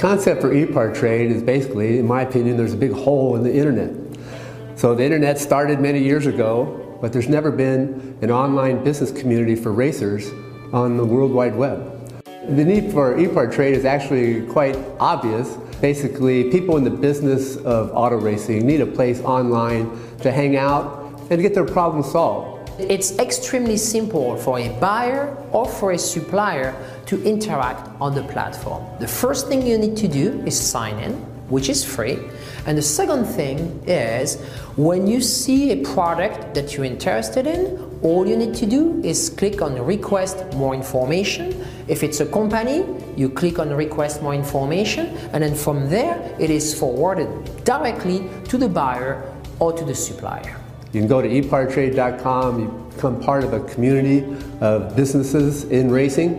concept for e-part trade is basically, in my opinion, there's a big hole in the internet. So the internet started many years ago, but there's never been an online business community for racers on the World Wide Web. The need for e-part trade is actually quite obvious. Basically, people in the business of auto racing need a place online to hang out and get their problems solved. It's extremely simple for a buyer or for a supplier to interact on the platform. The first thing you need to do is sign in, which is free. And the second thing is when you see a product that you're interested in, all you need to do is click on request more information. If it's a company, you click on request more information, and then from there, it is forwarded directly to the buyer or to the supplier. You can go to epartrade.com, you become part of a community of businesses in racing,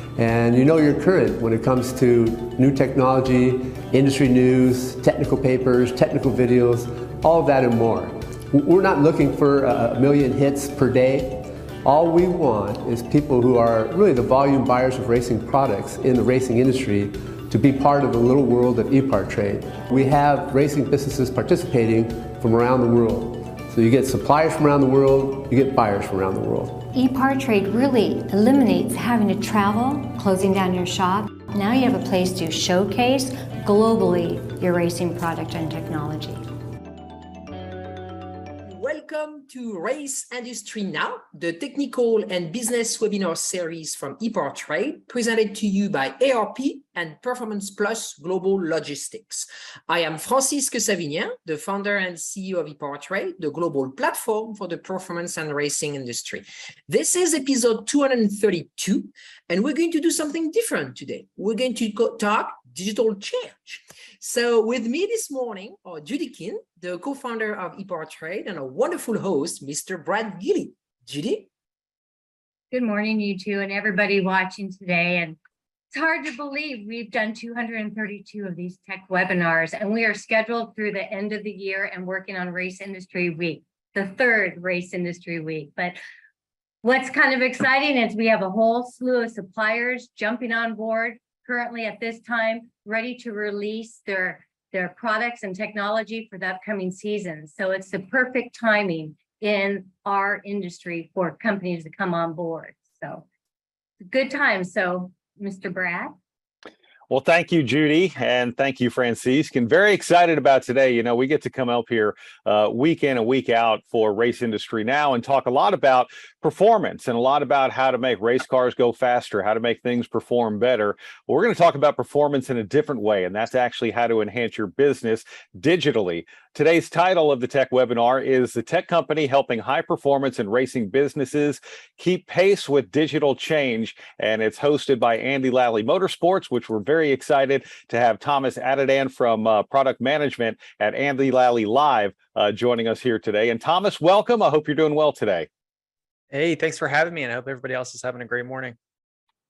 And you know you're current when it comes to new technology, industry news, technical papers, technical videos, all that and more. We're not looking for a million hits per day. All we want is people who are really the volume buyers of racing products in the racing industry to be part of the little world of e-part trade. We have racing businesses participating from around the world. So you get suppliers from around the world, you get buyers from around the world. E-Part-Trade really eliminates having to travel, closing down your shop. Now you have a place to showcase globally your racing product and technology. Welcome to Race Industry Now, the technical and business webinar series from ePartrade, presented to you by ARP and Performance Plus Global Logistics. I am Francisque Savignan, the founder and CEO of ePartrade, the global platform for the performance and racing industry. This is episode 232, and we're going to do something different today. We're going to talk digital change. So with me this morning are Judy King, the co-founder of ePartrade, and a wonderful host, Mr. Brad Gilly. Judy? Good morning, you two, and everybody watching today. And it's hard to believe we've done 232 of these tech webinars, and we are scheduled through the end of the year and working on Race Industry Week, the third Race Industry Week. But what's kind of exciting is we have a whole slew of suppliers jumping on board currently at this time ready to release their their products and technology for the upcoming season. So it's the perfect timing in our industry for companies to come on board. So good time. So Mr. Brad. Well, thank you, Judy, and thank you, Francisque. And very excited about today. You know, we get to come up here uh, week in and week out for Race Industry Now and talk a lot about performance and a lot about how to make race cars go faster, how to make things perform better. Well, we're going to talk about performance in a different way, and that's actually how to enhance your business digitally. Today's title of the tech webinar is The Tech Company Helping High Performance and Racing Businesses Keep Pace with Digital Change. And it's hosted by Andy Lally Motorsports, which we're very excited to have Thomas Addidan from uh, Product Management at Andy Lally Alive uh, joining us here today. And Thomas, welcome. I hope you're doing well today. Hey, thanks for having me, and I hope everybody else is having a great morning.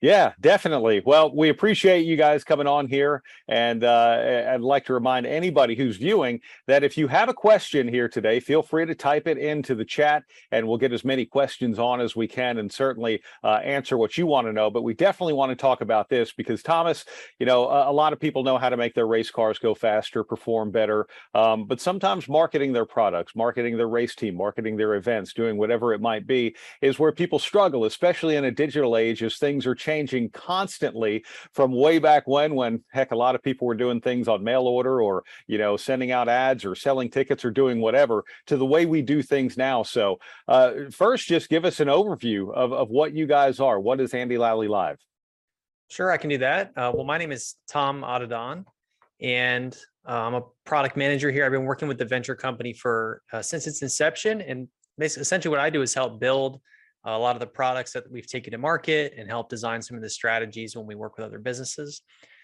Yeah, definitely. Well, we appreciate you guys coming on here. And uh, I'd like to remind anybody who's viewing that if you have a question here today, feel free to type it into the chat and we'll get as many questions on as we can and certainly uh, answer what you want to know. But we definitely want to talk about this because, Thomas, you know, a, a lot of people know how to make their race cars go faster, perform better. Um, but sometimes marketing their products, marketing their race team, marketing their events, doing whatever it might be, is where people struggle, especially in a digital age as things are changing changing constantly from way back when, when heck, a lot of people were doing things on mail order or, you know, sending out ads or selling tickets or doing whatever to the way we do things now. So uh, first, just give us an overview of, of what you guys are. What is Andy Lally Alive? Sure, I can do that. Uh, well, my name is Tom Addidan, and uh, I'm a product manager here. I've been working with the venture company for uh, since its inception, and basically, essentially, what I do is help build a lot of the products that we've taken to market and help design some of the strategies when we work with other businesses.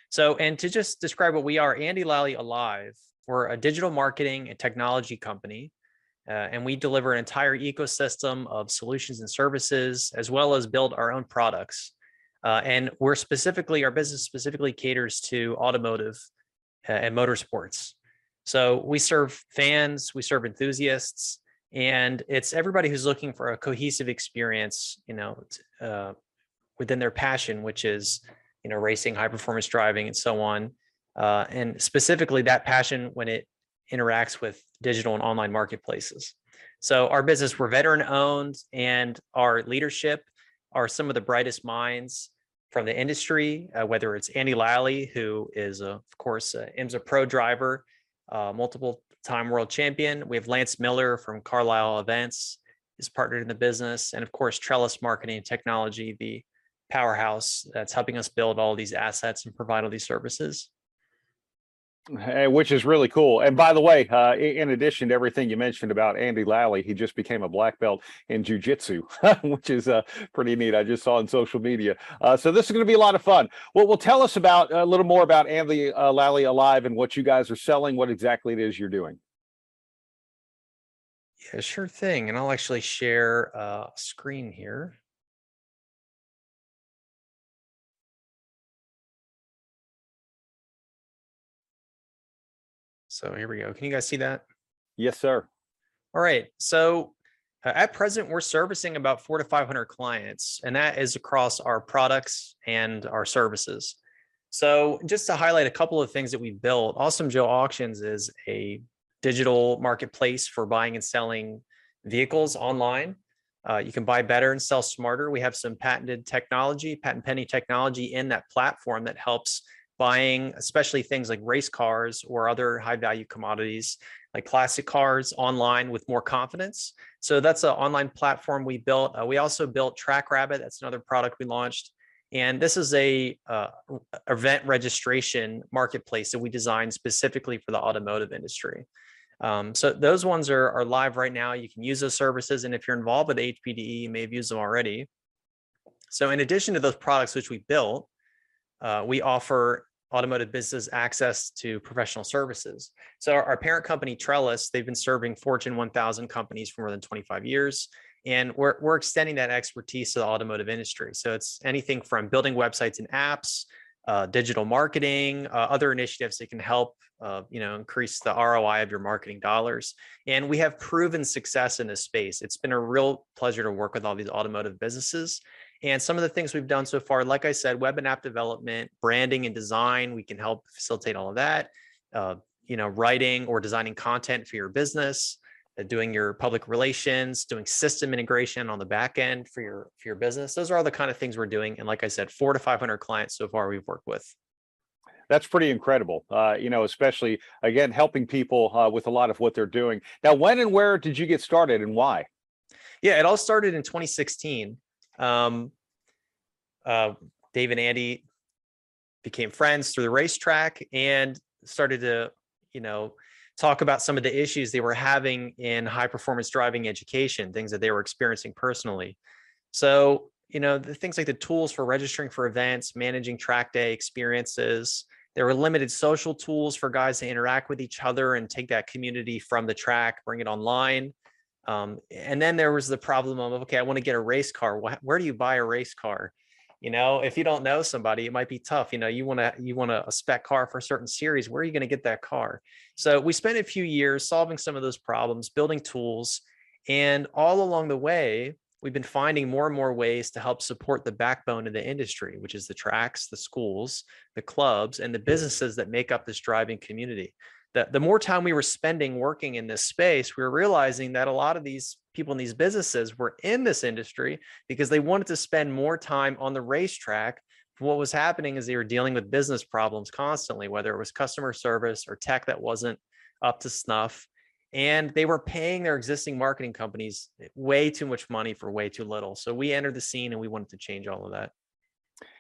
So, and to just describe what we are, Andy Lally Alive, we're a digital marketing and technology company. uh, and we deliver an entire ecosystem of solutions and services, as well as build our own products. Uh, and we're specifically, our business specifically caters to automotive uh, and motorsports. So we serve fans, we serve enthusiasts, and it's everybody who's looking for a cohesive experience, you know, uh, within their passion, which is, you know, racing, high performance driving, and so on. Uh, and specifically that passion when it interacts with digital and online marketplaces. So our business, we're veteran owned and our leadership are some of the brightest minds from the industry, uh, whether it's Andy Lally, who is, uh, of course, uh, IMSA pro driver, uh, multiple time world champion. We have Lance Miller from Carlisle Events, is partnered in the business. And of course, Trellis Marketing Technology, the powerhouse that's helping us build all these assets and provide all these services. Which is really cool. And by the way, uh, in addition to everything you mentioned about Andy Lally, he just became a black belt in jujitsu, which is uh, pretty neat. I just saw on social media. Uh, so this is going to be a lot of fun. Well, well, tell us about a little more about Andy uh, Lally Alive and what you guys are selling, what exactly it is you're doing. Yeah, sure thing. And I'll actually share a screen here. So here we go. Can you guys see that? Yes, sir. All right. So uh, at present, we're servicing about four to 500 clients, and that is across our products and our services. So just to highlight a couple of things that we built, Awesome Joe Auctions is a digital marketplace for buying and selling vehicles online. Uh, you can buy better and sell smarter. We have some patented technology, patent pending technology in that platform that helps buying, especially things like race cars or other high value commodities like classic cars online with more confidence. So that's an online platform we built. Uh, we also built TrackRabbit. That's another product we launched. And this is a uh, event registration marketplace that we designed specifically for the automotive industry. Um, so those ones are, are live right now. You can use those services. And if you're involved with HPDE, you may have used them already. So in addition to those products which we built, uh, we offer automotive business access to professional services. So our, our parent company, Trellis, they've been serving Fortune 1000 companies for more than 25 years. And we're, we're extending that expertise to the automotive industry. So it's anything from building websites and apps, uh, digital marketing, uh, other initiatives that can help, uh, you know, increase the ROI of your marketing dollars. And we have proven success in this space. It's been a real pleasure to work with all these automotive businesses. And some of the things we've done so far, like I said, web and app development, branding and design, we can help facilitate all of that. Uh, you know, writing or designing content for your business, uh, doing your public relations, doing system integration on the back end for your for your business. Those are all the kind of things we're doing. And like I said, four to five hundred clients so far we've worked with. That's pretty incredible. Uh, you know, especially again helping people uh, with a lot of what they're doing. Now, when and where did you get started, and why? Yeah, it all started in 2016. Um, uh, Dave and Andy became friends through the racetrack and started to, you know, talk about some of the issues they were having in high performance driving education, things that they were experiencing personally. So, you know, the things like the tools for registering for events, managing track day experiences. There were limited social tools for guys to interact with each other and take that community from the track, bring it online. Um, and then there was the problem of, okay, I want to get a race car. Wh- Where do you buy a race car? You know, if you don't know somebody, it might be tough. You know, you want to you want a spec car for a certain series. Where are you going to get that car? So we spent a few years solving some of those problems, building tools, and all along the way, we've been finding more and more ways to help support the backbone of the industry, which is the tracks, the schools, the clubs, and the businesses that make up this driving community the, the more time we were spending working in this space, we were realizing that a lot of these people in these businesses were in this industry because they wanted to spend more time on the racetrack. What was happening is they were dealing with business problems constantly, whether it was customer service or tech that wasn't up to snuff. And they were paying their existing marketing companies way too much money for way too little. So we entered the scene and we wanted to change all of that.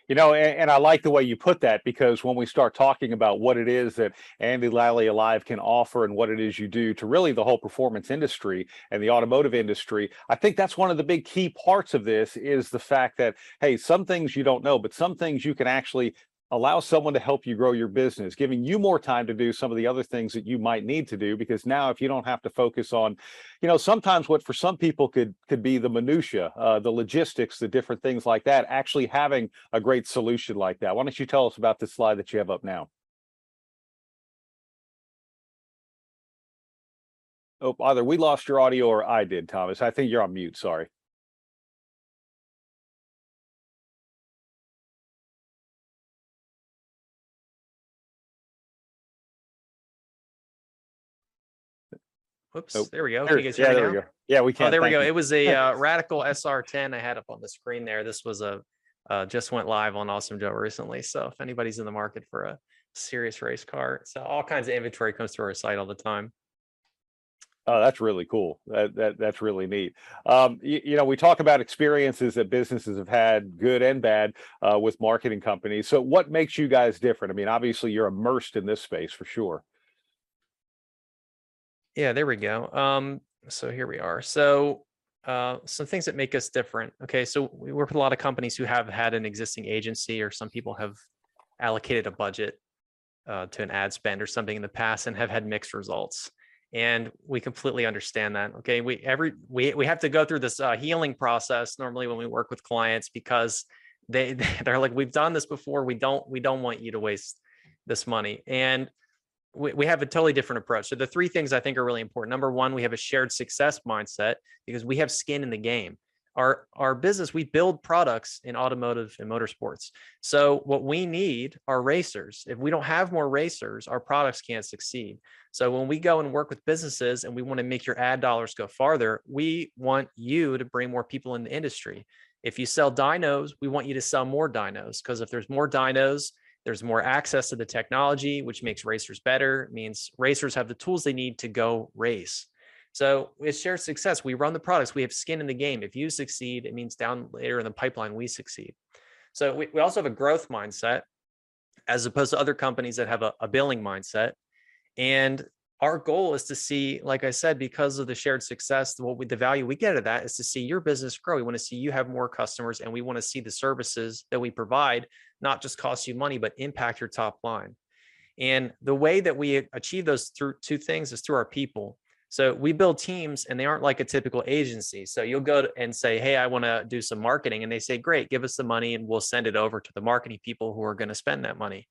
You know, and, and, I like the way you put that because when we start talking about what it is that Andy Lally Alive can offer and what it is you do to really the whole performance industry and the automotive industry, I think that's one of the big key parts of this is the fact that, hey, some things you don't know, but some things you can actually allow someone to help you grow your business, giving you more time to do some of the other things that you might need to do. Because now, if you don't have to focus on, you know, sometimes what for some people could could be the minutia, uh, the logistics, the different things like that. Actually, having a great solution like that. Why don't you tell us about the slide that you have up now? Oh, either we lost your audio or I did, Thomas. I think you're on mute. Sorry. Whoops, Oh, there we go. There- yeah, there we go. Yeah, we can. Oh, there we go. you. It was a uh, Radical SR10 I had up on the screen there. This was a uh, just went live on Awesome Joe recently. So if anybody's in the market for a serious race car, so all kinds of inventory comes through our site all the time. Oh, that's really cool. That, that that's really neat. Um, you, you know, we talk about experiences that businesses have had, good and bad, uh, with marketing companies. So, what makes you guys different? I mean, obviously, you're immersed in this space for sure. Yeah, there we go. Um, so here we are. So uh, some things that make us different. Okay, so we work with a lot of companies who have had an existing agency, or some people have allocated a budget uh, to an ad spend or something in the past and have had mixed results. And we completely understand that. Okay, we every we we have to go through this uh, healing process normally when we work with clients because they they're like, we've done this before. We don't we don't want you to waste this money and we, we have a totally different approach. So the three things I think are really important. Number one, we have a shared success mindset because we have skin in the game. Our our business, we build products in automotive and motorsports. So what we need are racers. If we don't have more racers, our products can't succeed. So when we go and work with businesses and we want to make your ad dollars go farther, we want you to bring more people in the industry. If you sell dynos, we want you to sell more dynos because if there's more dynos, there's more access to the technology, which makes racers better, means racers have the tools they need to go race. So it's shared success. We run the products, we have skin in the game. If you succeed, it means down later in the pipeline, we succeed. So we, we also have a growth mindset as opposed to other companies that have a, a billing mindset. And our goal is to see, like I said, because of the shared success, what we, the value we get of that is to see your business grow. We want to see you have more customers and we want to see the services that we provide not just cost you money, but impact your top line. And the way that we achieve those through two things is through our people. So we build teams and they aren't like a typical agency. So you'll go and say, Hey, I want to do some marketing. And they say, Great, give us the money and we'll send it over to the marketing people who are going to spend that money.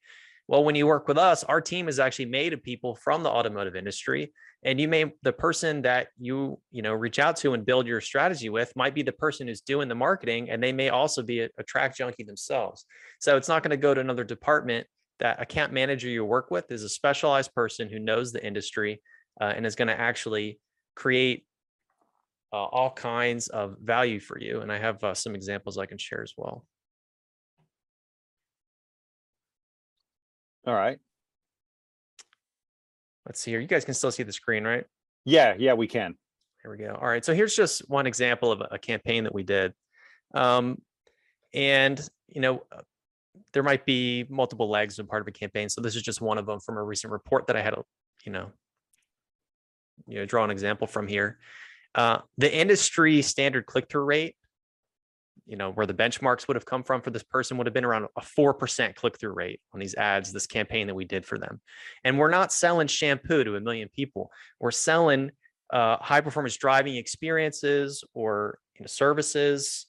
Well, when you work with us, our team is actually made of people from the automotive industry. And you may the person that you you know reach out to and build your strategy with might be the person who's doing the marketing, and they may also be a, a track junkie themselves. So it's not going to go to another department. That account manager you work with is a specialized person who knows the industry uh, and is going to actually create uh, all kinds of value for you. And I have uh, some examples I can share as well. All right. Let's see here. You guys can still see the screen, right? Yeah, yeah, we can. Here we go. All right. So here's just one example of a, campaign that we did. Um, and, you know, uh, there might be multiple legs in part of a campaign. So this is just one of them from a recent report that I had, a, you know, you know, draw an example from here. Uh, the industry standard click-through rate, you know, where the benchmarks would have come from for this person would have been around a 4% click-through rate on these ads, this campaign that we did for them. And we're not selling shampoo to a million people. We're selling uh, high performance driving experiences or you know, services,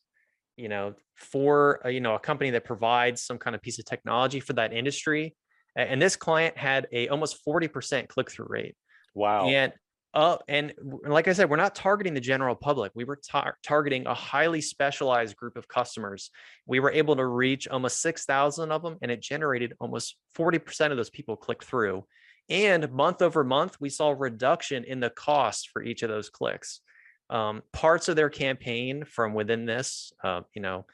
you know, for a, you know a company that provides some kind of piece of technology for that industry. And this client had a almost 40% click through rate. Wow. And uh, and like I said, we're not targeting the general public. We were tar- targeting a highly specialized group of customers. We were able to reach almost 6,000 of them, and it generated almost 40% of those people click through. And month over month, we saw reduction in the cost for each of those clicks. Um, parts of their campaign from within this, uh, you know,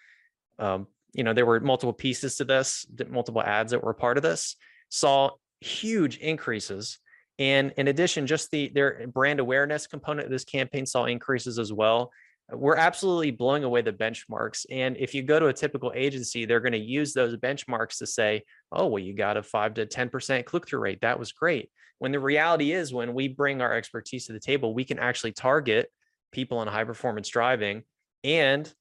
um, you know, there were multiple pieces to this, multiple ads that were part of this, saw huge increases. And in addition, just the their brand awareness component of this campaign saw increases as well. We're absolutely blowing away the benchmarks. And if you go to a typical agency, they're going to use those benchmarks to say, oh, well, you got a five to 10% click through rate. That was great. When the reality is, when we bring our expertise to the table, we can actually target people on high performance driving and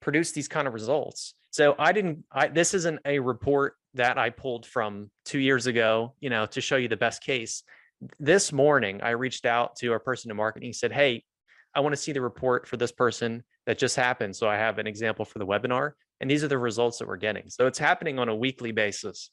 produce these kind of results. So I didn't, I, this isn't a report that I pulled from two years ago, you know, to show you the best case. This morning, I reached out to our person in marketing, He said, Hey, I want to see the report for this person that just happened. So I have an example for the webinar. And these are the results that we're getting. So it's happening on a weekly basis.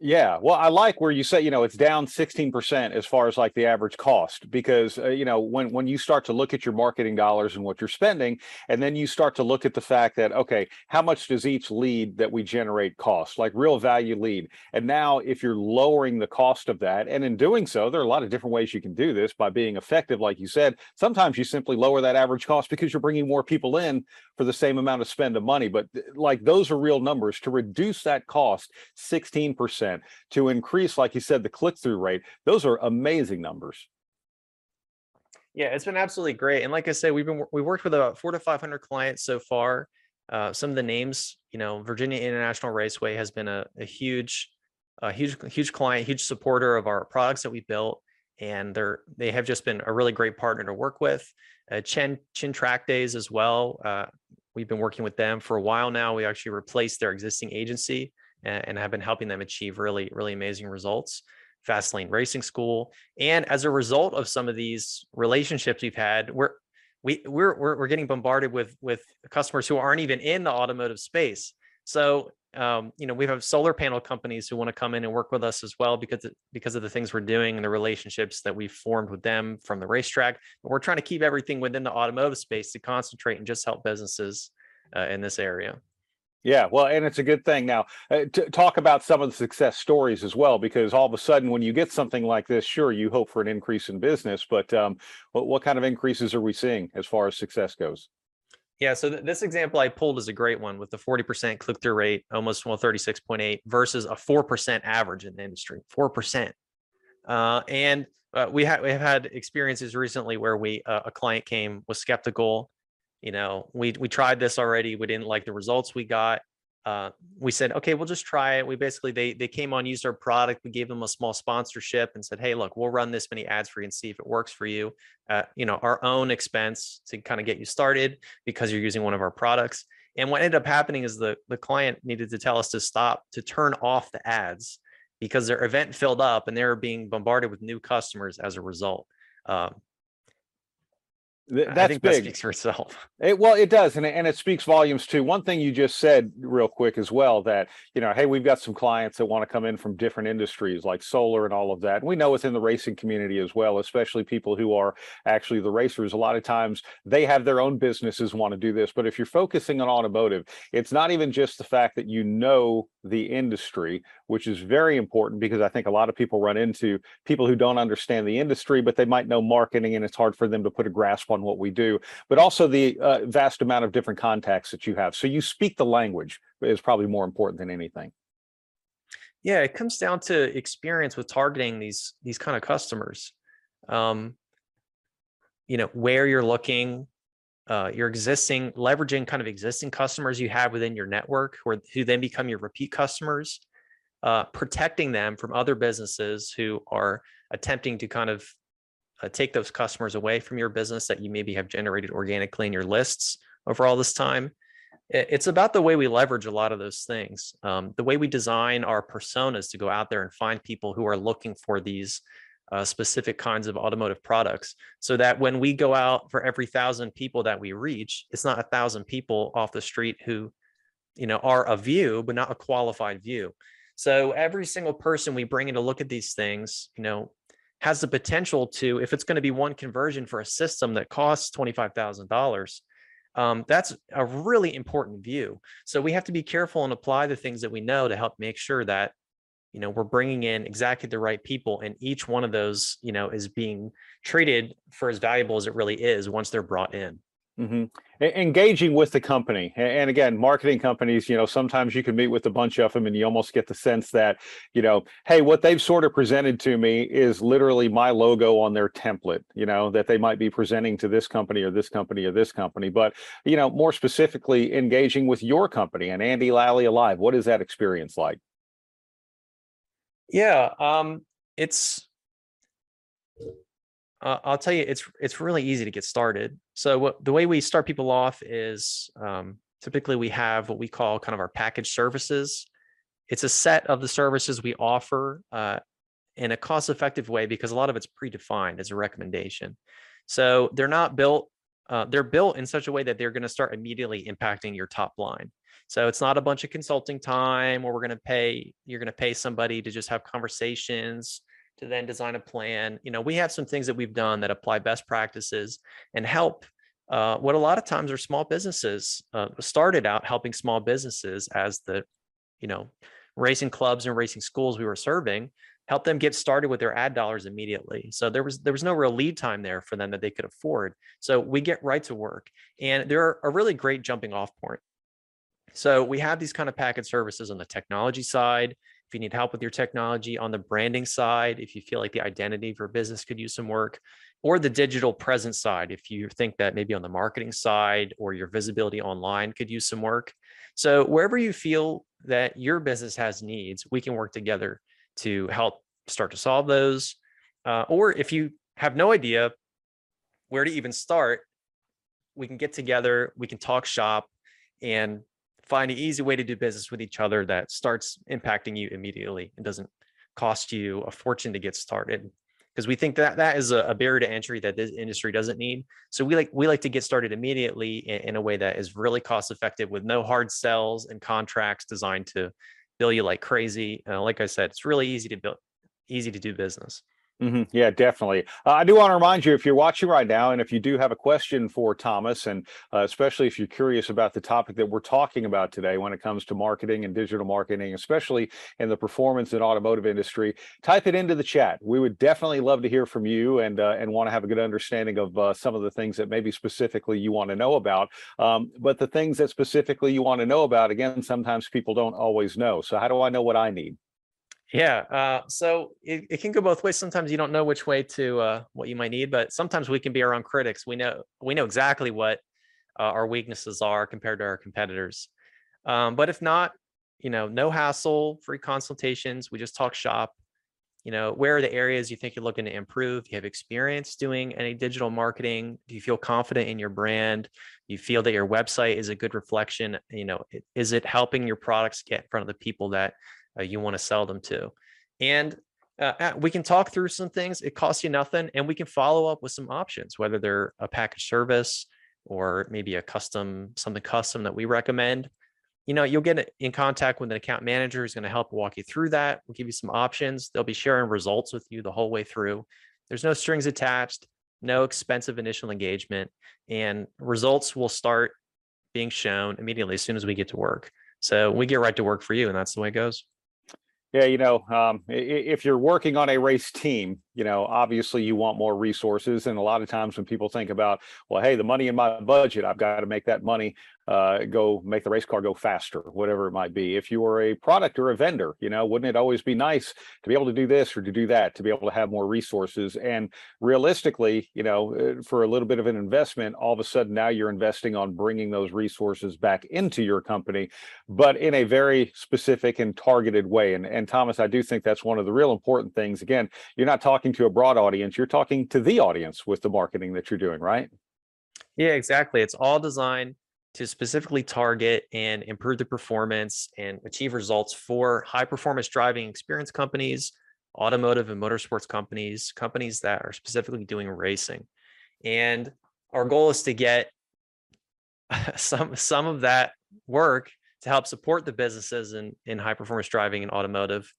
Yeah, well, I like where you say, you know, it's down 16% as far as like the average cost because uh, you know, when when you start to look at your marketing dollars and what you're spending and then you start to look at the fact that okay, how much does each lead that we generate cost? Like real value lead. And now if you're lowering the cost of that and in doing so, there are a lot of different ways you can do this by being effective like you said. Sometimes you simply lower that average cost because you're bringing more people in for the same amount of spend of money, but like those are real numbers to reduce that cost 16% to increase, like you said, the click through rate. Those are amazing numbers. Yeah, it's been absolutely great. And like I said, we've been we worked with about four to five hundred clients so far. Uh, some of the names, you know, Virginia International Raceway has been a, a huge, a huge, huge client, huge supporter of our products that we built, and they're they have just been a really great partner to work with. Uh, Chin Chin Track Days as well. Uh, we've been working with them for a while now. We actually replaced their existing agency and, and have been helping them achieve really, really amazing results. Fastlane Racing School, and as a result of some of these relationships we've had, we're we we're we're, we're getting bombarded with with customers who aren't even in the automotive space. So um, you know we have solar panel companies who want to come in and work with us as well because because of the things we're doing and the relationships that we've formed with them from the racetrack. But we're trying to keep everything within the automotive space to concentrate and just help businesses uh, in this area. Yeah, well, and it's a good thing. Now, uh, talk about some of the success stories as well, because all of a sudden, when you get something like this, sure, you hope for an increase in business, but um, what, what kind of increases are we seeing as far as success goes? Yeah, so th- this example I pulled is a great one with the 40% click through rate, almost well 36.8 versus a 4% average in the industry, 4%. Uh, and uh, we, we have had experiences recently where we uh, a client came was skeptical you know, we we tried this already. We didn't like the results we got. Uh, we said, okay, we'll just try it. We basically they they came on, used our product. We gave them a small sponsorship and said, hey, look, we'll run this many ads for you and see if it works for you. Uh, you know, our own expense to kind of get you started because you're using one of our products. And what ended up happening is the the client needed to tell us to stop to turn off the ads because their event filled up and they were being bombarded with new customers as a result. Um, Th- I That's think that big. speaks for itself. It, well, it does, and it, and it speaks volumes too. One thing you just said real quick as well that you know, hey, we've got some clients that want to come in from different industries like solar and all of that. And we know within the racing community as well, especially people who are actually the racers. A lot of times they have their own businesses want to do this, but if you're focusing on automotive, it's not even just the fact that you know the industry, which is very important because I think a lot of people run into people who don't understand the industry, but they might know marketing, and it's hard for them to put a grasp on what we do. But also the uh, vast amount of different contacts that you have. So you speak the language is probably more important than anything. Yeah, it comes down to experience with targeting these these kind of customers. Um, you know, where you're looking, uh, your existing leveraging kind of existing customers you have within your network, who, who then become your repeat customers, uh, protecting them from other businesses who are attempting to kind of uh, take those customers away from your business that you maybe have generated organically in your lists over all this time. It's about the way we leverage a lot of those things, um, the way we design our personas to go out there and find people who are looking for these uh, specific kinds of automotive products, so that when we go out for every thousand people that we reach, it's not a thousand people off the street who, you know, are a view but not a qualified view. So every single person we bring in to look at these things, you know, has the potential to, if it's going to be one conversion for a system that costs $25,000, um, that's a really important view. So we have to be careful and apply the things that we know to help make sure that, you know, we're bringing in exactly the right people and each one of those, you know, is being treated for as valuable as it really is once they're brought in. Mhm. E- Engaging with the company. And again, marketing companies, you know, sometimes you can meet with a bunch of them and you almost get the sense that, you know, hey, what they've sort of presented to me is literally my logo on their template, you know, that they might be presenting to this company or this company or this company. But, you know, more specifically, engaging with your company and Andy Lally Alive, what is that experience like? Yeah, um, it's. Uh, I'll tell you, it's it's really easy to get started. So what the way we start people off is um, typically we have what we call kind of our package services. It's a set of the services we offer uh, in a cost effective way because a lot of it's predefined as a recommendation. So they're not built, uh, they're built in such a way that they're going to start immediately impacting your top line. So it's not a bunch of consulting time where we're going to pay, you're going to pay somebody to just have conversations to then design a plan. You know, we have some things that we've done that apply best practices and help uh, what a lot of times are small businesses uh, started out helping small businesses as the, you know, racing clubs and racing schools we were serving help them get started with their ad dollars immediately. So there was there was no real lead time there for them that they could afford. So we get right to work, and they're a really great jumping off point. So we have these kind of package services on the technology side. If you need help with your technology on the branding side, if you feel like the identity of your business could use some work, or the digital presence side, if you think that maybe on the marketing side or your visibility online could use some work. So wherever you feel that your business has needs, we can work together to help start to solve those. Uh, or if you have no idea where to even start, we can get together, we can talk shop and find an easy way to do business with each other that starts impacting you immediately and doesn't cost you a fortune to get started because we think that that is a, barrier to entry that this industry doesn't need so we like we like to get started immediately in, in a way that is really cost effective with no hard sells and contracts designed to bill you like crazy. Uh, like I said, it's really easy to build, easy to do business. Mm-hmm. Yeah, definitely. Uh, I do want to remind you if you're watching right now, and if you do have a question for Thomas, and uh, especially if you're curious about the topic that we're talking about today when it comes to marketing and digital marketing, especially in the performance and automotive industry, type it into the chat. We would definitely love to hear from you and uh, and want to have a good understanding of uh, some of the things that maybe specifically you want to know about. Um, but the things that specifically you want to know about, again, sometimes people don't always know. So how do I know what I need? Yeah. Uh, so it, it can go both ways. Sometimes you don't know which way to uh, what you might need, but sometimes we can be our own critics. We know we know exactly what uh, our weaknesses are compared to our competitors. Um, but if not, you know, no hassle, free consultations. We just talk shop. You know, where are the areas you think you're looking to improve? Do you have experience doing any digital marketing? Do you feel confident in your brand? You feel that your website is a good reflection? You know, is it helping your products get in front of the people that uh, you want to sell them to. And uh, we can talk through some things. It costs you nothing, and we can follow up with some options, whether they're a package service or maybe a custom something custom that we recommend. You know, you'll get in contact with an account manager who's going to help walk you through that. We'll give you some options. They'll be sharing results with you the whole way through. There's no strings attached, no expensive initial engagement, and results will start being shown immediately as soon as we get to work. So we get right to work for you, and that's the way it goes. Yeah, you know, um, if you're working on a race team, you know, obviously you want more resources. And a lot of times when people think about, well, hey, the money in my budget, I've got to make that money uh, go make the race car go faster, whatever it might be. If you are a product or a vendor, you know, wouldn't it always be nice to be able to do this or to do that, to be able to have more resources? And realistically, you know, uh, for a little bit of an investment, all of a sudden now you're investing on bringing those resources back into your company, but in a very specific and targeted way. And, and Thomas, I do think that's one of the real important things. Again, you're not talking to a broad audience, you're talking to the audience with the marketing that you're doing, right? Yeah, exactly. It's all designed to specifically target and improve the performance and achieve results for high performance driving experience companies, automotive and motorsports companies, companies that are specifically doing racing. And our goal is to get some some of that work to help support the businesses in, in high performance driving and automotive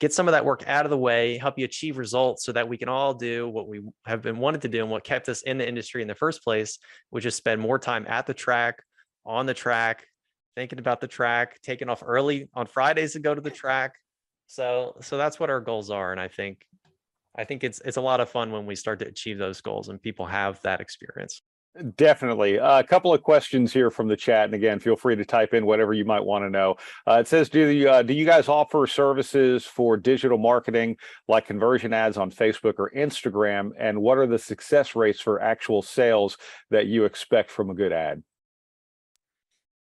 get some of that work out of the way, help you achieve results so that we can all do what we have been wanted to do and what kept us in the industry in the first place, which is spend more time at the track, on the track, thinking about the track, taking off early on Fridays to go to the track. So so that's what our goals are. And I think I think it's it's a lot of fun when we start to achieve those goals and people have that experience. Definitely. Uh, a couple of questions here from the chat, and again, feel free to type in whatever you might want to know. Uh, it says, "Do you uh, do you guys offer services for digital marketing like conversion ads on Facebook or Instagram? And what are the success rates for actual sales that you expect from a good ad?"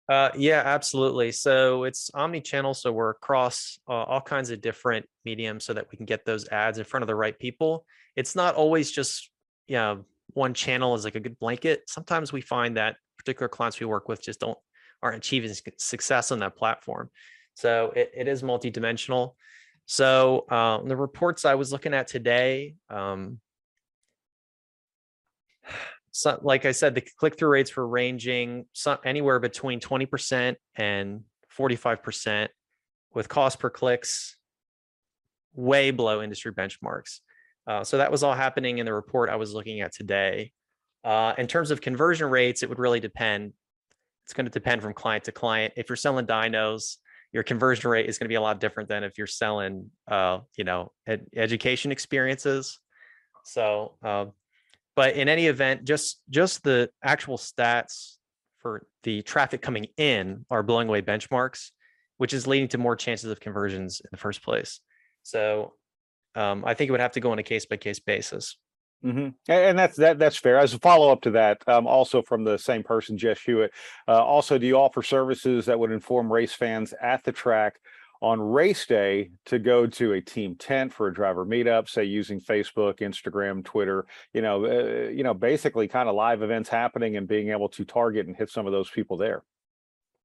Uh, yeah, absolutely. So it's omni-channel, so we're across uh, all kinds of different mediums so that we can get those ads in front of the right people. It's not always just you know one channel is like a good blanket. Sometimes we find that particular clients we work with just don't aren't achieving success on that platform. So it, it is multidimensional. So uh, the reports I was looking at today, um, so like I said, the click-through rates were ranging some, anywhere between 20% and 45% with cost per clicks way below industry benchmarks. Uh, so that was all happening in the report I was looking at today. Uh, in terms of conversion rates, it would really depend. It's going to depend from client to client. If you're selling dynos, your conversion rate is going to be a lot different than if you're selling, uh, you know, ed- education experiences. So, uh, but in any event, just just the actual stats for the traffic coming in are blowing away benchmarks, which is leading to more chances of conversions in the first place. So um, I think it would have to go on a case by case basis. hmm And that's that that's fair. As a follow up to that, um, also from the same person, Jess Hewitt. Uh, also, do you offer services that would inform race fans at the track on race day to go to a team tent for a driver meetup, say using Facebook, Instagram, Twitter? You know, uh, you know, basically kind of live events happening and being able to target and hit some of those people there.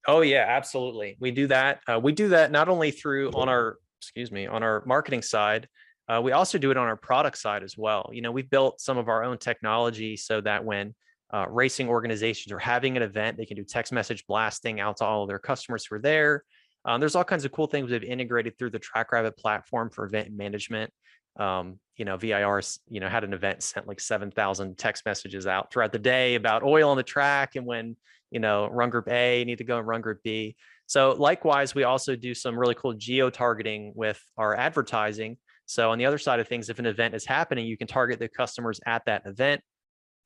Oh yeah, absolutely. We do that. Uh, we do that not only through on our excuse me on our marketing side. Uh, we also do it on our product side as well. You know, we've built some of our own technology so that when uh, racing organizations are having an event, they can do text message blasting out to all of their customers who are there. Um, there's all kinds of cool things we've integrated through the TrackRabbit platform for event management. Um, you know, VIR, you know, had an event sent like 7,000 text messages out throughout the day about oil on the track and when, you know, run group A need to go and run group B. So likewise, we also do some really cool geo targeting with our advertising. So on the other side of things, if an event is happening, you can target the customers at that event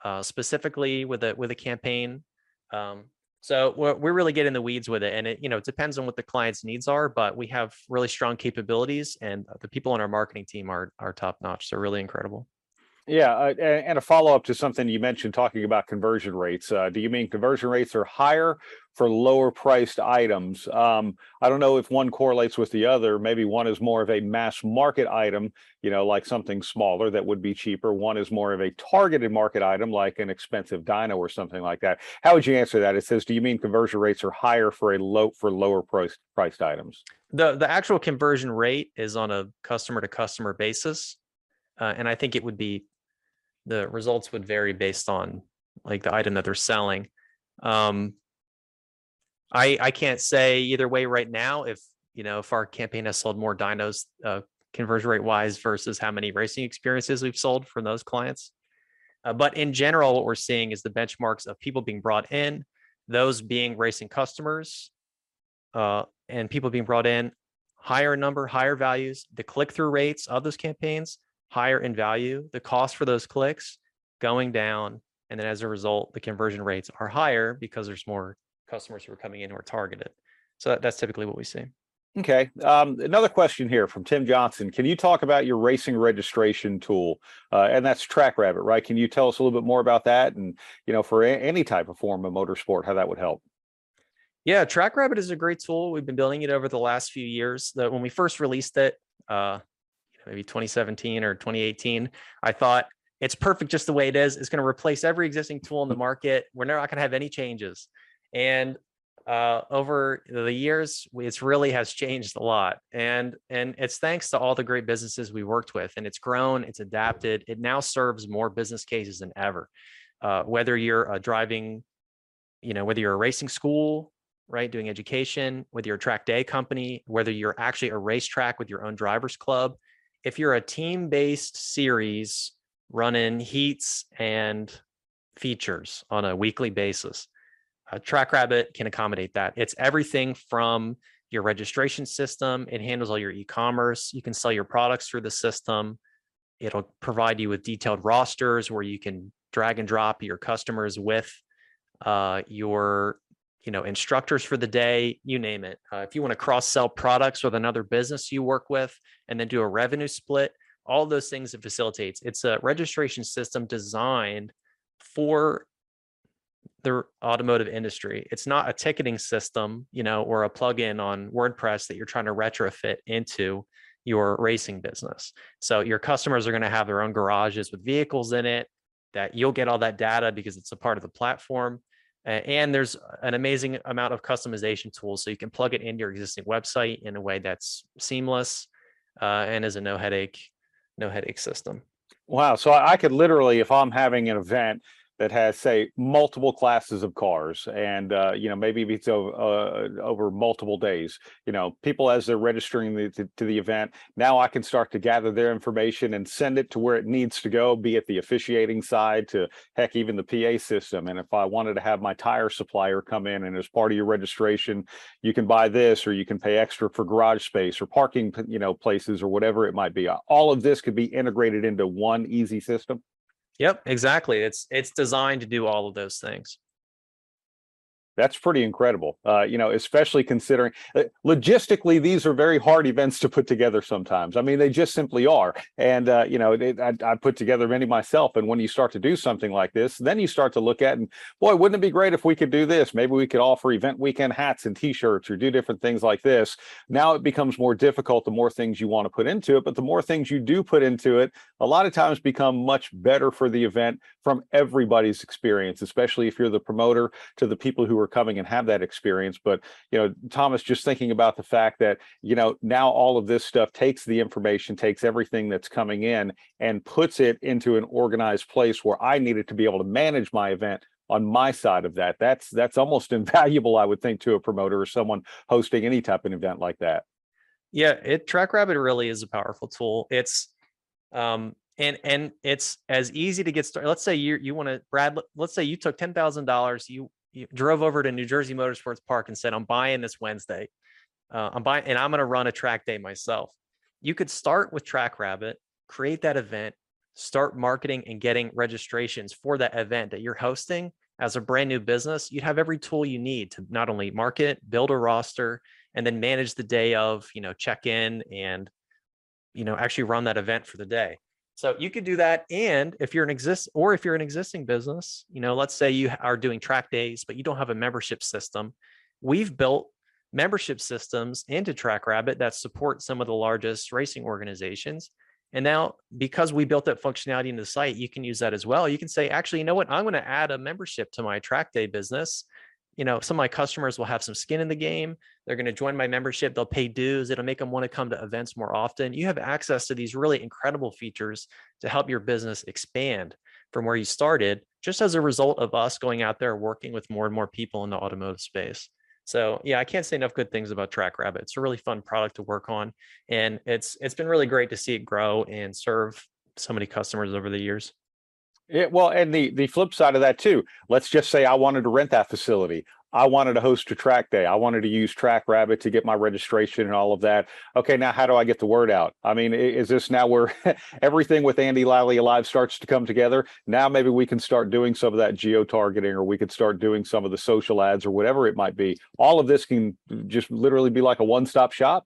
uh, specifically with a with a campaign. Um, so we're, we're really getting the weeds with it, and it you know it depends on what the client's needs are, but we have really strong capabilities, and the people on our marketing team are are top notch. They're really incredible. Yeah, uh, and a follow up to something you mentioned talking about conversion rates. Uh, do you mean conversion rates are higher for lower priced items? Um, I don't know if one correlates with the other. Maybe one is more of a mass market item, you know, like something smaller that would be cheaper. One is more of a targeted market item, like an expensive dyno or something like that. How would you answer that? It says, do you mean conversion rates are higher for a low for lower priced priced items? the The actual conversion rate is on a customer to customer basis, uh, and I think it would be the results would vary based on like the item that they're selling. Um, I I can't say either way right now if you know if our campaign has sold more dynos uh, conversion rate wise versus how many racing experiences we've sold from those clients. Uh, but in general, what we're seeing is the benchmarks of people being brought in, those being racing customers, uh, and people being brought in, higher number, higher values. The click through rates of those campaigns higher in value. The cost for those clicks going down, and then as a result, the conversion rates are higher because there's more customers who are coming in who are targeted. So that, that's typically what we see. Okay. Um, another question here from Tim Johnson. Can you talk about your racing registration tool? Uh, and that's TrackRabbit, right? Can you tell us a little bit more about that? And, you know, for any type of form of motorsport, how that would help? Yeah, TrackRabbit is a great tool. We've been building it over the last few years. That when we first released it, uh, maybe 2017 or 2018, I thought it's perfect just the way it is. It's going to replace every existing tool in the market. We're not going to have any changes. And uh, over the years, it's really has changed a lot. And and it's thanks to all the great businesses we worked with, and it's grown, it's adapted. It now serves more business cases than ever. Uh, whether you're uh, driving, you know, whether you're a racing school, right, doing education, whether you're a track day company, whether you're actually a racetrack with your own drivers club, if you're a team-based series running heats and features on a weekly basis, uh, TrackRabbit can accommodate that. It's everything from your registration system. It handles all your e-commerce. You can sell your products through the system. It'll provide you with detailed rosters where you can drag and drop your customers with uh, your you know instructors for the day you name it. Uh, if you want to cross sell products with another business you work with and then do a revenue split all those things it facilitates. It's a registration system designed for the automotive industry. It's not a ticketing system you know or a plugin on wordpress that you're trying to retrofit into your racing business. So your customers are going to have their own garages with vehicles in it that you'll get all that data because it's a part of the platform And there's an amazing amount of customization tools. So you can plug it into your existing website in a way that's seamless uh, and is a no headache, no headache system. Wow. So I I could literally, if I'm having an event that has, say, multiple classes of cars and, uh, you know, maybe it's over, uh, over multiple days, you know, people as they're registering the, to, to the event, now I can start to gather their information and send it to where it needs to go, be it the officiating side to heck, even the PA system. And if I wanted to have my tire supplier come in and as part of your registration, you can buy this or you can pay extra for garage space or parking, you know, places or whatever it might be. All of this could be integrated into one easy system. Yep, exactly. It's it's designed to do all of those things. That's pretty incredible. Uh, you know, especially considering uh, logistically, these are very hard events to put together sometimes. I mean, they just simply are. And, uh, you know, I, I put together many myself. And when you start to do something like this, then you start to look at, and boy, wouldn't it be great if we could do this? Maybe we could offer event weekend hats and t shirts or do different things like this. Now it becomes more difficult the more things you want to put into it. But the more things you do put into it, a lot of times become much better for the event from everybody's experience, especially if you're the promoter to the people who are coming and have that experience. But, you know, Thomas, just thinking about the fact that, you know, now all of this stuff takes the information, takes everything that's coming in and puts it into an organized place where I needed to be able to manage my event on my side of that. That's that's almost invaluable, I would think, to a promoter or someone hosting any type of event like that. Yeah, it TrackRabbit really is a powerful tool. It's um and and it's as easy to get started. Let's say you you want to Brad, let- let's say you took ten thousand dollars, you drove over to New Jersey Motorsports Park and said, I'm buying this Wednesday. Uh, I'm buying and I'm gonna run a track day myself. You could start with Track Rabbit, create that event, start marketing and getting registrations for that event that you're hosting as a brand new business. You'd have every tool you need to not only market, build a roster, and then manage the day of, you know, check in and you know actually run that event for the day so you could do that and if you're an exist or if you're an existing business you know let's say you are doing track days but you don't have a membership system we've built membership systems into trackrabbit that support some of the largest racing organizations and now because we built that functionality in the site you can use that as well. You can say actually you know what? I'm going to add a membership to my track day business you know some of my customers will have some skin in the game. They're going to join my membership. They'll pay dues. It'll make them want to come to events more often. You have access to these really incredible features to help your business expand from where you started just as a result of us going out there working with more and more people in the automotive space. So yeah i can't say enough good things about trackrabbit. It's a really fun product to work on and it's it's been really great to see it grow and serve so many customers over the years Yeah, well, and the the flip side of that too. Let's just say I wanted to rent that facility. I wanted to host a track day. I wanted to use TrackRabbit to get my registration and all of that. Okay, now how do I get the word out? I mean, is this now where everything with Andy Lally Alive starts to come together? Now maybe we can start doing some of that geo targeting, or we could start doing some of the social ads, or whatever it might be. All of this can just literally be like a one stop shop.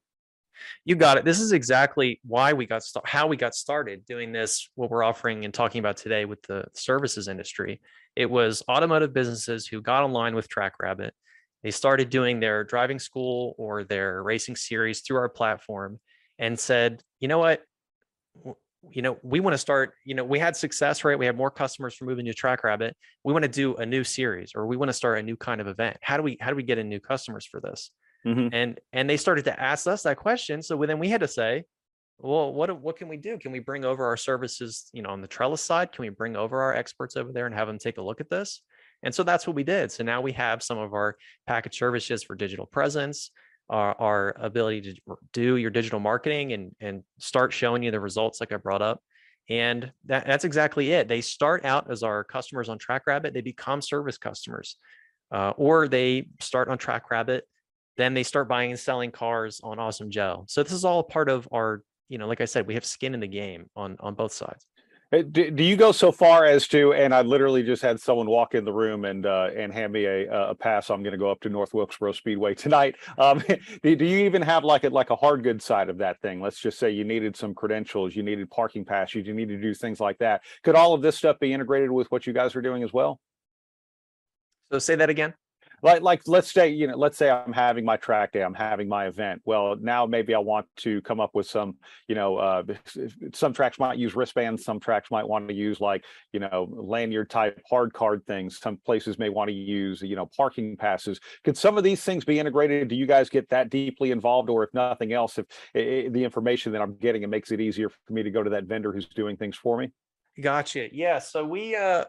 You got it. This is exactly why we got started, how we got started doing this, what we're offering and talking about today with the services industry. It was automotive businesses who got online with TrackRabbit. They started doing their driving school or their racing series through our platform and said, you know what? You know, we want to start, you know, we had success, right? We had more customers for moving to TrackRabbit. We want to do a new series or we want to start a new kind of event. How do we how do we get in new customers for this? Mhm. and and they started to ask us that question so then we had to say well what what can we do? Can we bring over our services you know on the trellis side? Can we bring over our experts over there and have them take a look at this? And so that's what we did. So now we have some of our package services for digital presence our, our ability to do your digital marketing and and start showing you the results like i brought up. And that, that's exactly it. They start out as our customers on trackrabbit. They become service customers uh, or they start on trackrabbit then they start buying and selling cars on Awesome Joe. So this is all part of our, you know, like I said, we have skin in the game on on both sides. Do, do you go so far as to, and I literally just had someone walk in the room and uh, and hand me a a pass. I'm going to go up to North Wilkesboro Speedway tonight. Um, do, do you even have like a like a hard good side of that thing? Let's just say you needed some credentials, you needed parking passes, you needed to do things like that. Could all of this stuff be integrated with what you guys are doing as well? So say that again. Like like let's say you know let's say i'm having my track day i'm having my event well now maybe i want to come up with some you know uh some tracks might use wristbands some tracks might want to use like you know lanyard type hard card things some places may want to use you know parking passes could some of these things be integrated do you guys get that deeply involved or if nothing else if i the information that i'm getting it makes it easier for me to go to that vendor who's doing things for me Gotcha. Yeah. So we uh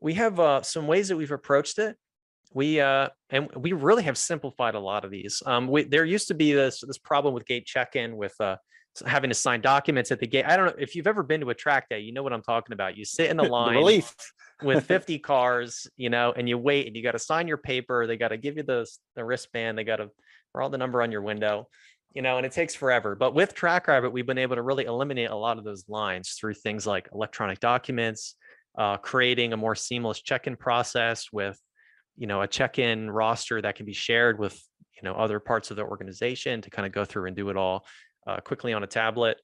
we have uh some ways that we've approached it. We uh and we really have simplified a lot of these. Um we there used to be this this problem with gate check-in with uh having to sign documents at the gate. I don't know if you've ever been to a track day, you know what I'm talking about. You sit in the line relief with 50 cars, you know, and you wait and you got to sign your paper. They got to give you the, the wristband. They got to draw the number on your window, you know, and it takes forever. But with Track TrackRabbit, we've been able to really eliminate a lot of those lines through things like electronic documents, uh, creating a more seamless check-in process with, you know, a check-in roster that can be shared with, you know, other parts of the organization to kind of go through and do it all uh, quickly on a tablet.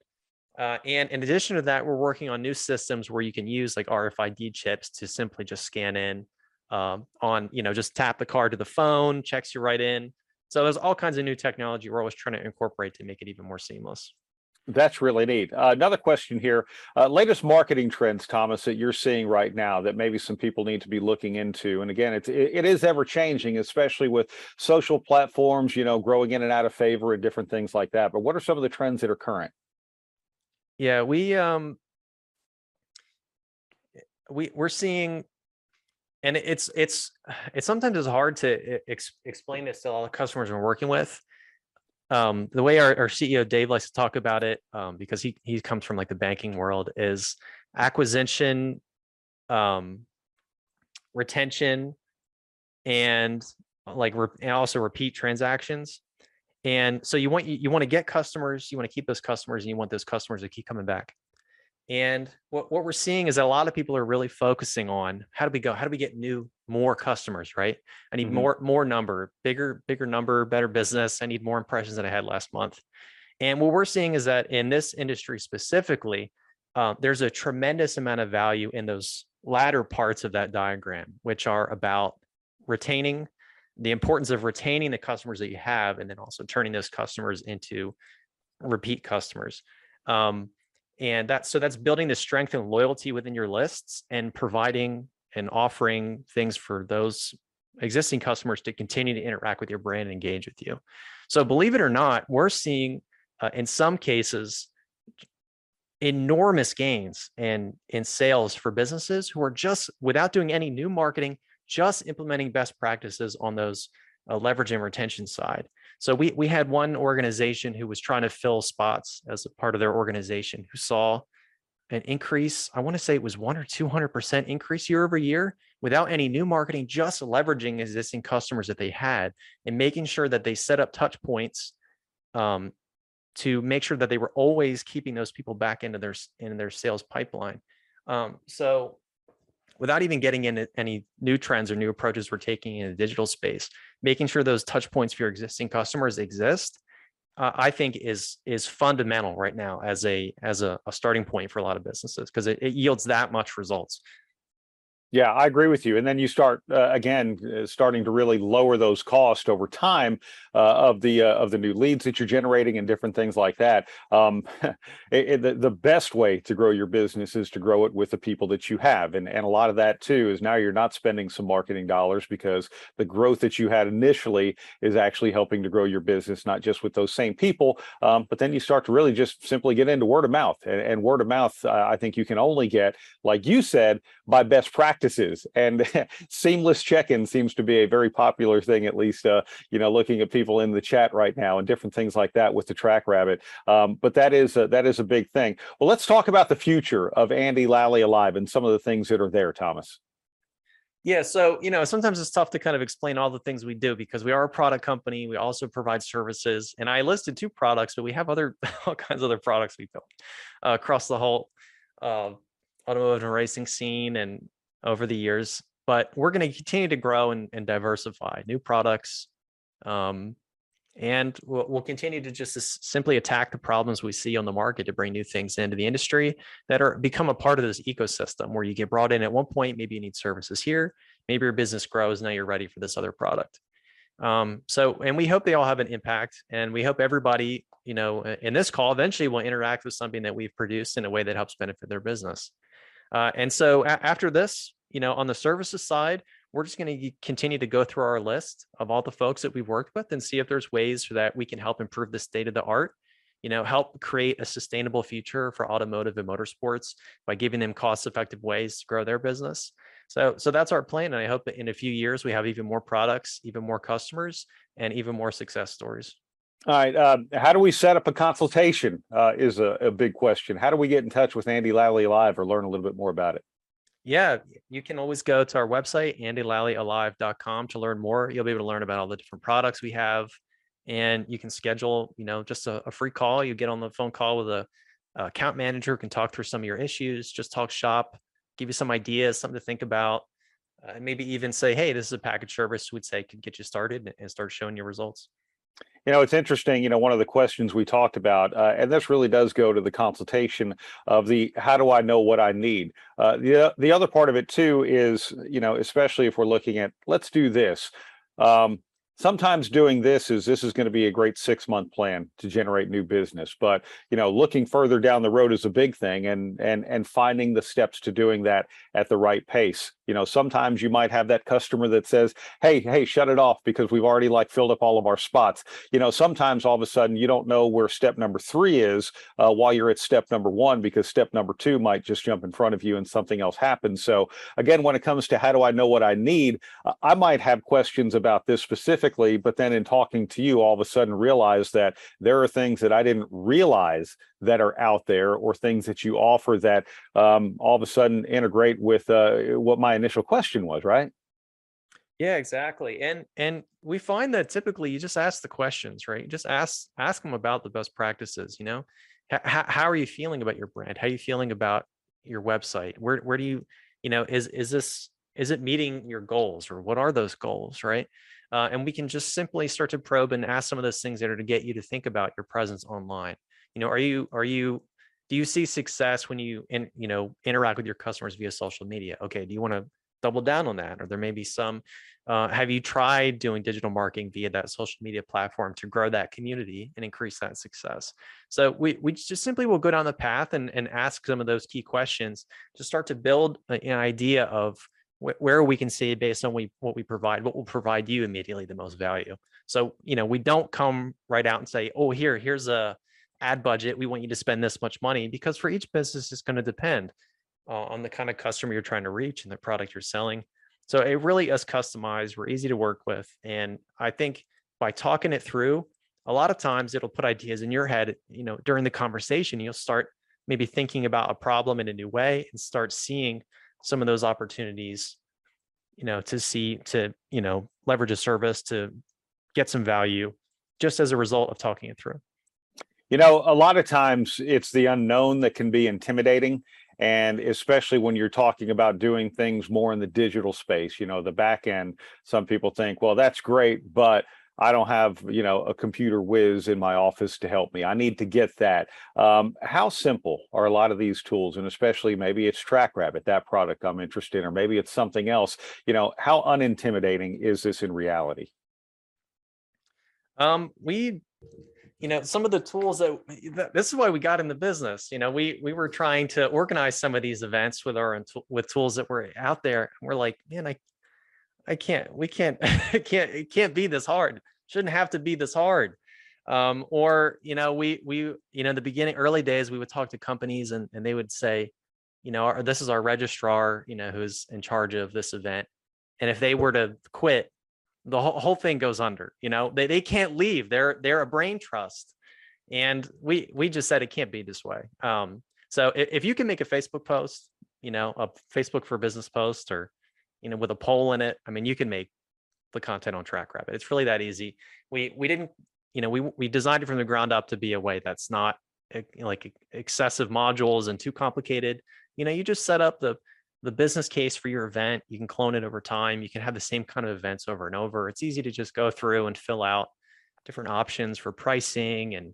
Uh, and in addition to that, we're working on new systems where you can use like RFID chips to simply just scan in um, on, you know, just tap the card to the phone, checks you right in. So there's all kinds of new technology we're always trying to incorporate to make it even more seamless. That's really neat. Uh, another question here. Uh, latest marketing trends, Thomas, that you're seeing right now that maybe some people need to be looking into. And again, it's, it, it is ever changing, especially with social platforms, you know, growing in and out of favor and different things like that. But what are some of the trends that are current? Yeah, we um we we're seeing and it's it's it's sometimes it's hard to ex- explain this to all the customers we're working with. Um, the way our, our CEO Dave likes to talk about it, um, because he he comes from like the banking world, is acquisition, um, retention, and like re- and also repeat transactions. And so you want you, you want to get customers, you want to keep those customers, and you want those customers to keep coming back. And what, what we're seeing is that a lot of people are really focusing on how do we go? How do we get new, more customers, right? I need Mhm. more, more number, bigger, bigger number, better business. I need more impressions than I had last month. And what we're seeing is that in this industry specifically, uh, there's a tremendous amount of value in those latter parts of that diagram, which are about retaining the importance of retaining the customers that you have, and then also turning those customers into repeat customers. Um, and that's so that's building the strength and loyalty within your lists and providing and offering things for those existing customers to continue to interact with your brand and engage with you. So believe it or not, we're seeing uh, in some cases enormous gains in in sales for businesses who are just without doing any new marketing, just implementing best practices on those uh, leverage and retention side. So we we had one organization who was trying to fill spots as a part of their organization who saw an increase. I want to say it was one or two hundred percent increase year over year without any new marketing, just leveraging existing customers that they had and making sure that they set up touch points um, to make sure that they were always keeping those people back into their in their sales pipeline. Um, so without even getting into any new trends or new approaches we're taking in the digital space, making sure those touch points for your existing customers exist, uh, I think is is fundamental right now as a as a, a starting point for a lot of businesses because it, it yields that much results. Yeah, I agree with you. And then you start uh, again, uh, starting to really lower those costs over time uh, of the uh, of the new leads that you're generating and different things like that. Um, it, it- the, best way to grow your business is to grow it with the people that you have, and and a lot of that too is now you're not spending some marketing dollars because the growth that you had initially is actually helping to grow your business, not just with those same people, um, but then you start to really just simply get into word of mouth, and, and word of mouth, uh, I think you can only get, like you said, by best practices and seamless check-in seems to be a very popular thing at least uh, you know looking at people in the chat right now and different things like that with the track rabbit um, but that is a, that is a big thing well let's talk about the future of andy lally alive and some of the things that are there thomas Yeah, so you know, sometimes it's tough to kind of explain all the things we do because we are a product company. We also provide services, and I listed two products, but we have other all kinds of other products we built uh, across the whole uh, automotive and racing scene and over the years. But we're going to continue to grow and, and diversify new products, um, and we'll, we'll continue to just simply attack the problems we see on the market to bring new things into the industry that are become a part of this ecosystem where you get brought in at one point maybe you need services here maybe your business grows now you're ready for this other product um, so and we hope they all have an impact and we hope everybody you know in this call eventually will interact with something that we've produced in a way that helps benefit their business uh, and so a- after this you know on the services side we're just going to continue to go through our list of all the folks that we've worked with and see if there's ways that we can help improve the state of the art you know help create a sustainable future for automotive and motorsports by giving them cost effective ways to grow their business. So so that's our plan and i hope that in a few years we have even more products even more customers and even more success stories All right, um, how do we set up a consultation uh, is a, a big question. How do we get in touch with Andy Lally Alive or learn a little bit more about it? yeah you can always go to our website andylallyalive.com to learn more you'll be able to learn about all the different products we have and you can schedule you know just a, a free call you get on the phone call with a, a account manager who can talk through some of your issues just talk shop give you some ideas something to think about uh, and maybe even say hey this is a package service we'd say could get you started and start showing you results You know, it's interesting, you know, one of the questions we talked about, uh, and this really does go to the consultation of the how do I know what I need? Uh, the, the other part of it too is, you know, especially if we're looking at let's do this. Um, sometimes doing this is this is going to be a great six month plan to generate new business. But you know looking further down the road is a big thing and and and finding the steps to doing that at the right pace. You know sometimes you might have that customer that says hey hey shut it off because we've already like filled up all of our spots. You know sometimes all of a sudden you don't know where step number three is uh, while you're at step number one because step number two might just jump in front of you and something else happens. So again when it comes to how do i know what i need uh, i might have questions about this specifically but then in talking to you all of a sudden realize that there are things that i didn't realize that are out there or things that you offer that um, all of a sudden integrate with uh, what my initial question was right Yeah, exactly. And and we find that typically you just ask the questions, right? You just ask ask them about the best practices, you know? H- how, are you feeling about your brand? How are you feeling about your website? Where where do you, you know, is is this is it meeting your goals or what are those goals, right? Uh, and we can just simply start to probe and ask some of those things that are to get you to think about your presence online. You know, are you are you do you see success when you in you know interact with your customers via social media? Okay, do you want to double down on that or there may be some uh, have you tried doing digital marketing via that social media platform to grow that community and increase that success so we, we just simply will go down the path and, and ask some of those key questions to start to build an idea of wh- where we can see based on we, what we provide what will provide you immediately the most value so you know we don't come right out and say oh here here's a ad budget we want you to spend this much money because for each business it's going to depend uh, on the kind of customer you're trying to reach and the product you're selling. So it really is customized. We're easy to work with. And I think by talking it through, a lot of times it'll put ideas in your head, you know, during the conversation, you'll start maybe thinking about a problem in a new way and start seeing some of those opportunities, you know, to see, to, you know, leverage a service to get some value just as a result of talking it through. You know, a lot of times it's the unknown that can be intimidating. And especially when you're talking about doing things more in the digital space, you know, the back end, some people think, well, that's great, but I don't have, you know, a computer whiz in my office to help me. I need to get that. Um, how simple are a lot of these tools? And especially maybe it's TrackRabbit, that product I'm interested in, or maybe it's something else. You know, how unintimidating is this in reality? Um, we, you know, some of the tools that th- this is why we got in the business. You know, we we were trying to organize some of these events with our with tools that were out there. And we're like, man, I, I can't. We can't. it can't. It can't be this hard. Shouldn't have to be this hard. Um, or you know, we we you know, in the beginning, early days, we would talk to companies and and they would say, you know, our, this is our registrar, you know, who's in charge of this event, and if they were to quit the whole, whole thing goes under you know they, they can't leave they're they're a brain trust and we we just said it can't be this way um so if, if you can make a facebook post you know a facebook for business post or you know with a poll in it i mean you can make the content on trackrabbit it's really that easy we we didn't you know we we designed it from the ground up to be a way that's not like excessive modules and too complicated you know you just set up the the business case for your event. You can clone it over time. You can have the same kind of events over and over. It's easy to just go through and fill out different options for pricing and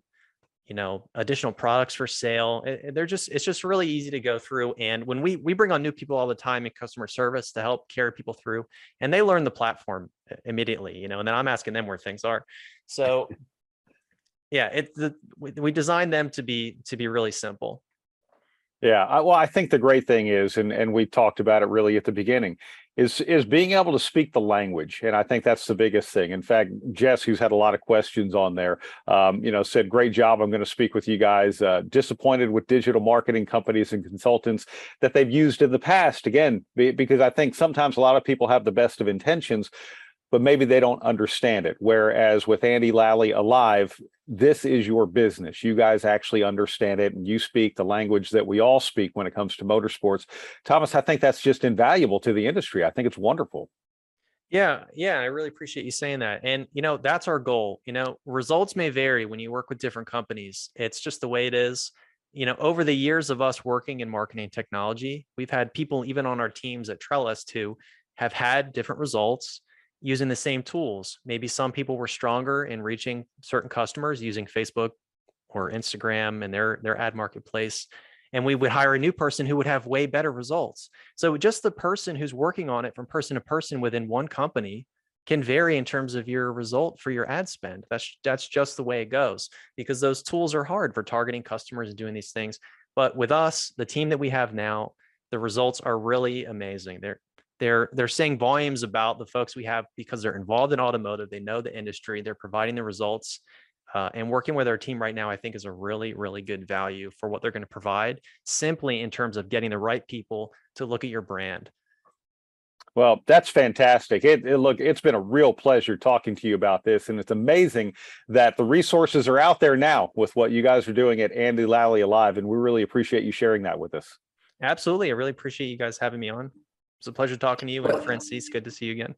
you know additional products for sale eh, eh, they're just it's just really easy to go through and when we we bring on new people all the time in customer service to help carry people through and they learn the platform eh, immediately you know and then i'm asking them where things are. So yeah it the, we, we designed them to be to be really simple yeah, I, well, I think the great thing is, and and we talked about it really at the beginning, is is being able to speak the language, and I think that's the biggest thing. In fact, Jess, who's had a lot of questions on there, um, you know, said, "Great job! I'm going to speak with you guys." Uh, disappointed with digital marketing companies and consultants that they've used in the past. Again, because I think sometimes a lot of people have the best of intentions, but maybe they don't understand it. Whereas with Andy Lally Alive, this is your business. You guys actually understand it and you speak the language that we all speak when it comes to motorsports. Thomas, I think that's just invaluable to the industry. I think it's wonderful. Yeah, yeah, I really appreciate you saying that. And you know, that's our goal. You know, results may vary when you work with different companies. It's just the way it is. You know, over the years of us working in marketing technology, we've had people even on our teams at Trellis to have had different results using the same tools. Maybe some people were stronger in reaching certain customers using Facebook or Instagram and their their ad marketplace and we would hire a new person who would have way better results. So just the person who's working on it from person to person within one company can vary in terms of your result for your ad spend. That's that's just the way it goes because those tools are hard for targeting customers and doing these things. But with us, the team that we have now, the results are really amazing. They're they're they're saying volumes about the folks we have because they're involved in automotive they know the industry they're providing the results uh, and working with our team right now i think is a really really good value for what they're going to provide simply in terms of getting the right people to look at your brand well, that's fantastic. It, it, look, it's been a real pleasure talking to you about this, and it's amazing that the resources are out there now with what you guys are doing at Andy Lally Alive, and we really appreciate you sharing that with us. Absolutely, I really appreciate you guys having me on. It's a pleasure talking to you. And Francis, good to see you again.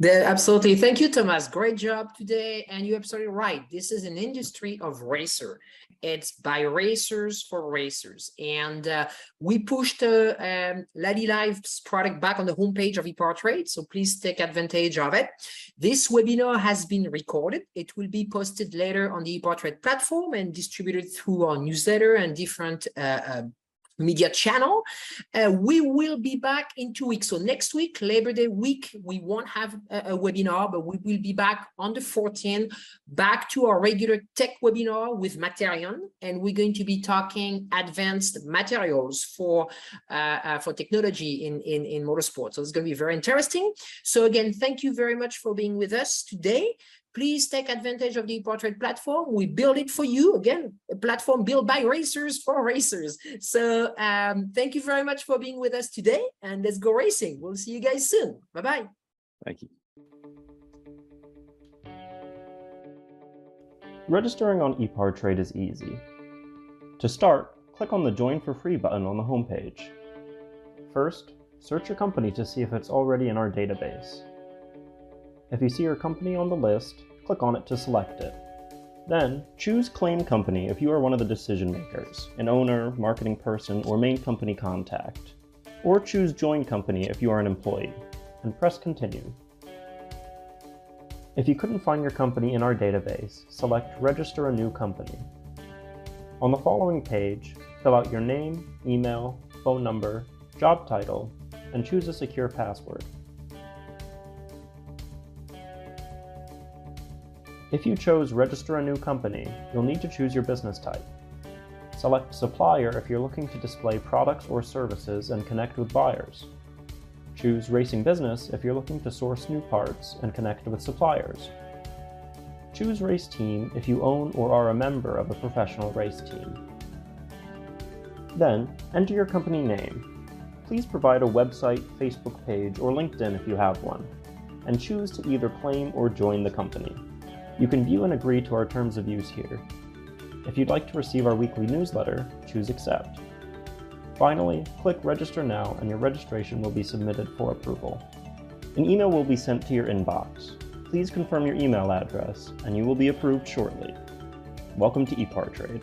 Yeah, absolutely. Thank you, Thomas. Great job today. And you're absolutely right. This is an industry of racer. It's by racers for racers. And uh, we pushed uh, um, Lally Alive's product back on the homepage of ePartrade. So please take advantage of it. This webinar has been recorded. It will be posted later on the ePartrade platform and distributed through our newsletter and different uh, uh media channel. Uh, we will be back in two weeks. So next week, Labor Day week, we won't have a, a, webinar, but we will be back on the 14th, back to our regular tech webinar with Materion. And we're going to be talking advanced materials for uh, uh, for technology in, in, in motorsport. So it's going to be very interesting. So again, thank you very much for being with us today please take advantage of the ePartrade platform. We build it for you. Again, a platform built by racers for racers. So um, thank you very much for being with us today and let's go racing. We'll see you guys soon. Bye-bye. Thank you. Registering on ePartrade is easy. To start, click on the Join for Free button on the homepage. First, search your company to see if it's already in our database. If you see your company on the list, click on it to select it. Then, choose Claim Company if you are one of the decision makers, an owner, marketing person, or main company contact. Or choose Join Company if you are an employee, and press Continue. If you couldn't find your company in our database, select Register a New Company. On the following page, fill out your name, email, phone number, job title, and choose a secure password. If you chose Register a New Company, you'll need to choose your business type. Select Supplier if you're looking to display products or services and connect with buyers. Choose Racing Business if you're looking to source new parts and connect with suppliers. Choose Race Team if you own or are a member of a professional race team. Then, enter your company name. Please provide a website, Facebook page, or LinkedIn if you have one, and choose to either claim or join the company. You can view and agree to our terms of use here. If you'd like to receive our weekly newsletter, choose Accept. Finally, click Register Now and your registration will be submitted for approval. An email will be sent to your inbox. Please confirm your email address and you will be approved shortly. Welcome to ePartrade.